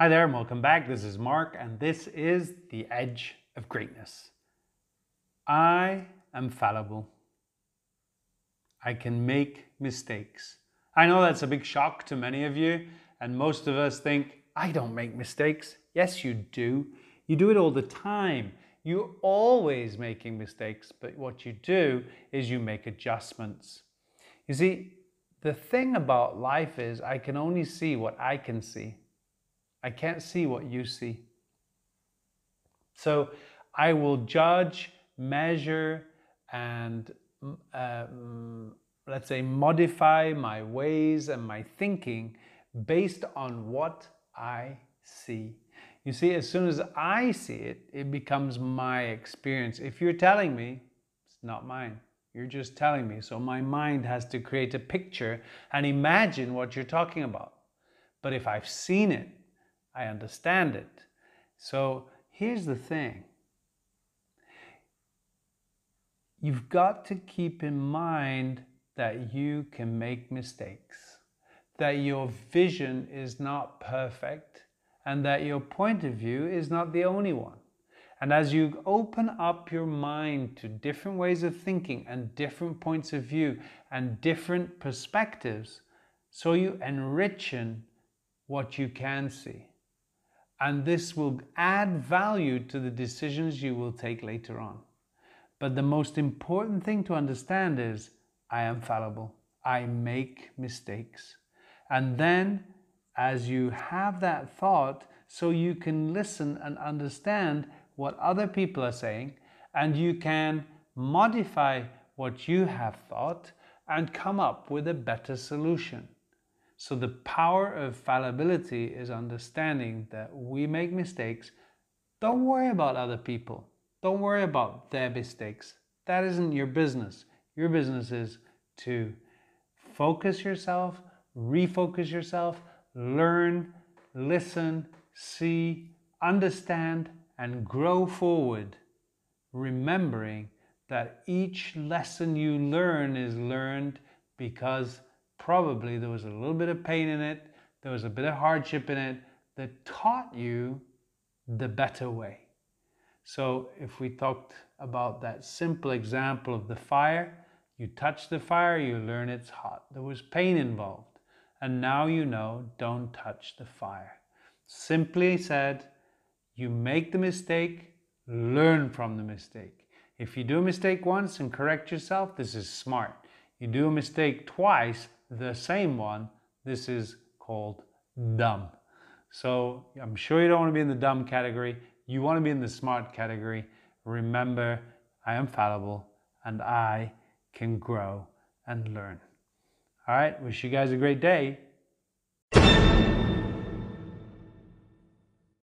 Hi there, and welcome back. This is Mark, and this is The Edge of Greatness. I am fallible. I can make mistakes. I know that's a big shock to many of you, and most of us think, I don't make mistakes. Yes, you do. You do it all the time. You're always making mistakes, but what you do is you make adjustments. You see, the thing about life is I can only see what I can see. I can't see what you see. So I will judge, measure, and um, let's say modify my ways and my thinking based on what I see. You see, as soon as I see it, it becomes my experience. If you're telling me, it's not mine. You're just telling me. So my mind has to create a picture and imagine what you're talking about. But if I've seen it, I understand it. So here's the thing you've got to keep in mind that you can make mistakes, that your vision is not perfect, and that your point of view is not the only one. And as you open up your mind to different ways of thinking and different points of view and different perspectives, so you enrichen what you can see and this will add value to the decisions you will take later on. But the most important thing to understand is I am fallible. I make mistakes. And then, as you have that thought, so you can listen and understand what other people are saying, and you can modify what you have thought and come up with a better solution. So the power of fallibility is understanding that we make mistakes. Don't worry about other people. Don't worry about their mistakes. That isn't your business. Your business is to focus yourself, refocus yourself, learn, listen, see, understand, and grow forward, remembering that each lesson you learn is learned because probably there was a little bit of pain in it, there was a bit of hardship in it that taught you the better way. So if we talked about that simple example of the fire, you touch the fire, you learn it's hot. There was pain involved. And now you know, don't touch the fire. Simply said, you make the mistake, learn from the mistake. If you do a mistake once and correct yourself, this is smart. You do a mistake twice the same one, this is called dumb. So I'm sure you don't want to be in the dumb category. You want to be in the smart category. Remember, I am fallible and I can grow and learn. All right, wish you guys a great day.